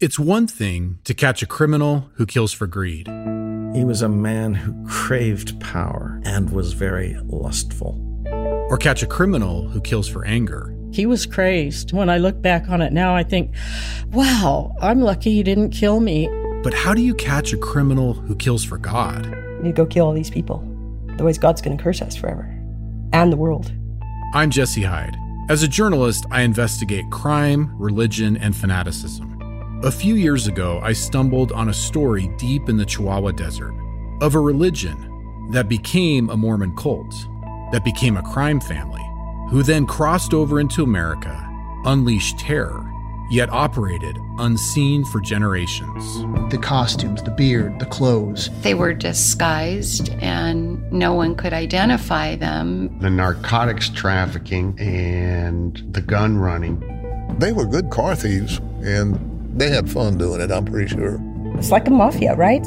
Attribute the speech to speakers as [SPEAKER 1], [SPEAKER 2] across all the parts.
[SPEAKER 1] It's one thing to catch a criminal who kills for greed.
[SPEAKER 2] He was a man who craved power and was very lustful.
[SPEAKER 1] Or catch a criminal who kills for anger.
[SPEAKER 3] He was crazed. When I look back on it now, I think, wow, I'm lucky he didn't kill me.
[SPEAKER 1] But how do you catch a criminal who kills for God?
[SPEAKER 4] You go kill all these people. Otherwise, God's going to curse us forever and the world.
[SPEAKER 1] I'm Jesse Hyde. As a journalist, I investigate crime, religion, and fanaticism. A few years ago, I stumbled on a story deep in the Chihuahua Desert of a religion that became a Mormon cult, that became a crime family, who then crossed over into America, unleashed terror, yet operated unseen for generations.
[SPEAKER 5] The costumes, the beard, the clothes.
[SPEAKER 6] They were disguised and no one could identify them.
[SPEAKER 7] The narcotics trafficking and the gun running.
[SPEAKER 8] They were good car thieves and they had fun doing it, I'm pretty sure.
[SPEAKER 4] It's like a mafia, right?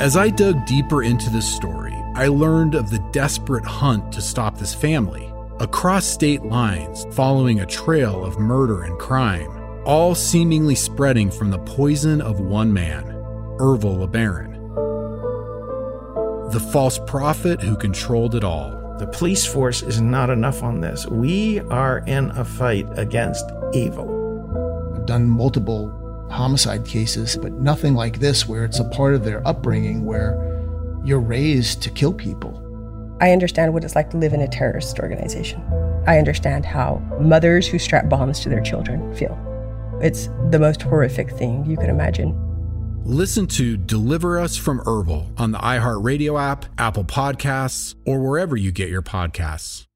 [SPEAKER 1] As I dug deeper into this story, I learned of the desperate hunt to stop this family across state lines, following a trail of murder and crime, all seemingly spreading from the poison of one man, Ervil LeBaron. The false prophet who controlled it all.
[SPEAKER 2] The police force is not enough on this. We are in a fight against evil
[SPEAKER 5] done multiple homicide cases, but nothing like this where it's a part of their upbringing where you're raised to kill people.
[SPEAKER 4] I understand what it's like to live in a terrorist organization. I understand how mothers who strap bombs to their children feel. It's the most horrific thing you can imagine.
[SPEAKER 1] Listen to Deliver Us from Ervil on the iHeartRadio app, Apple Podcasts, or wherever you get your podcasts.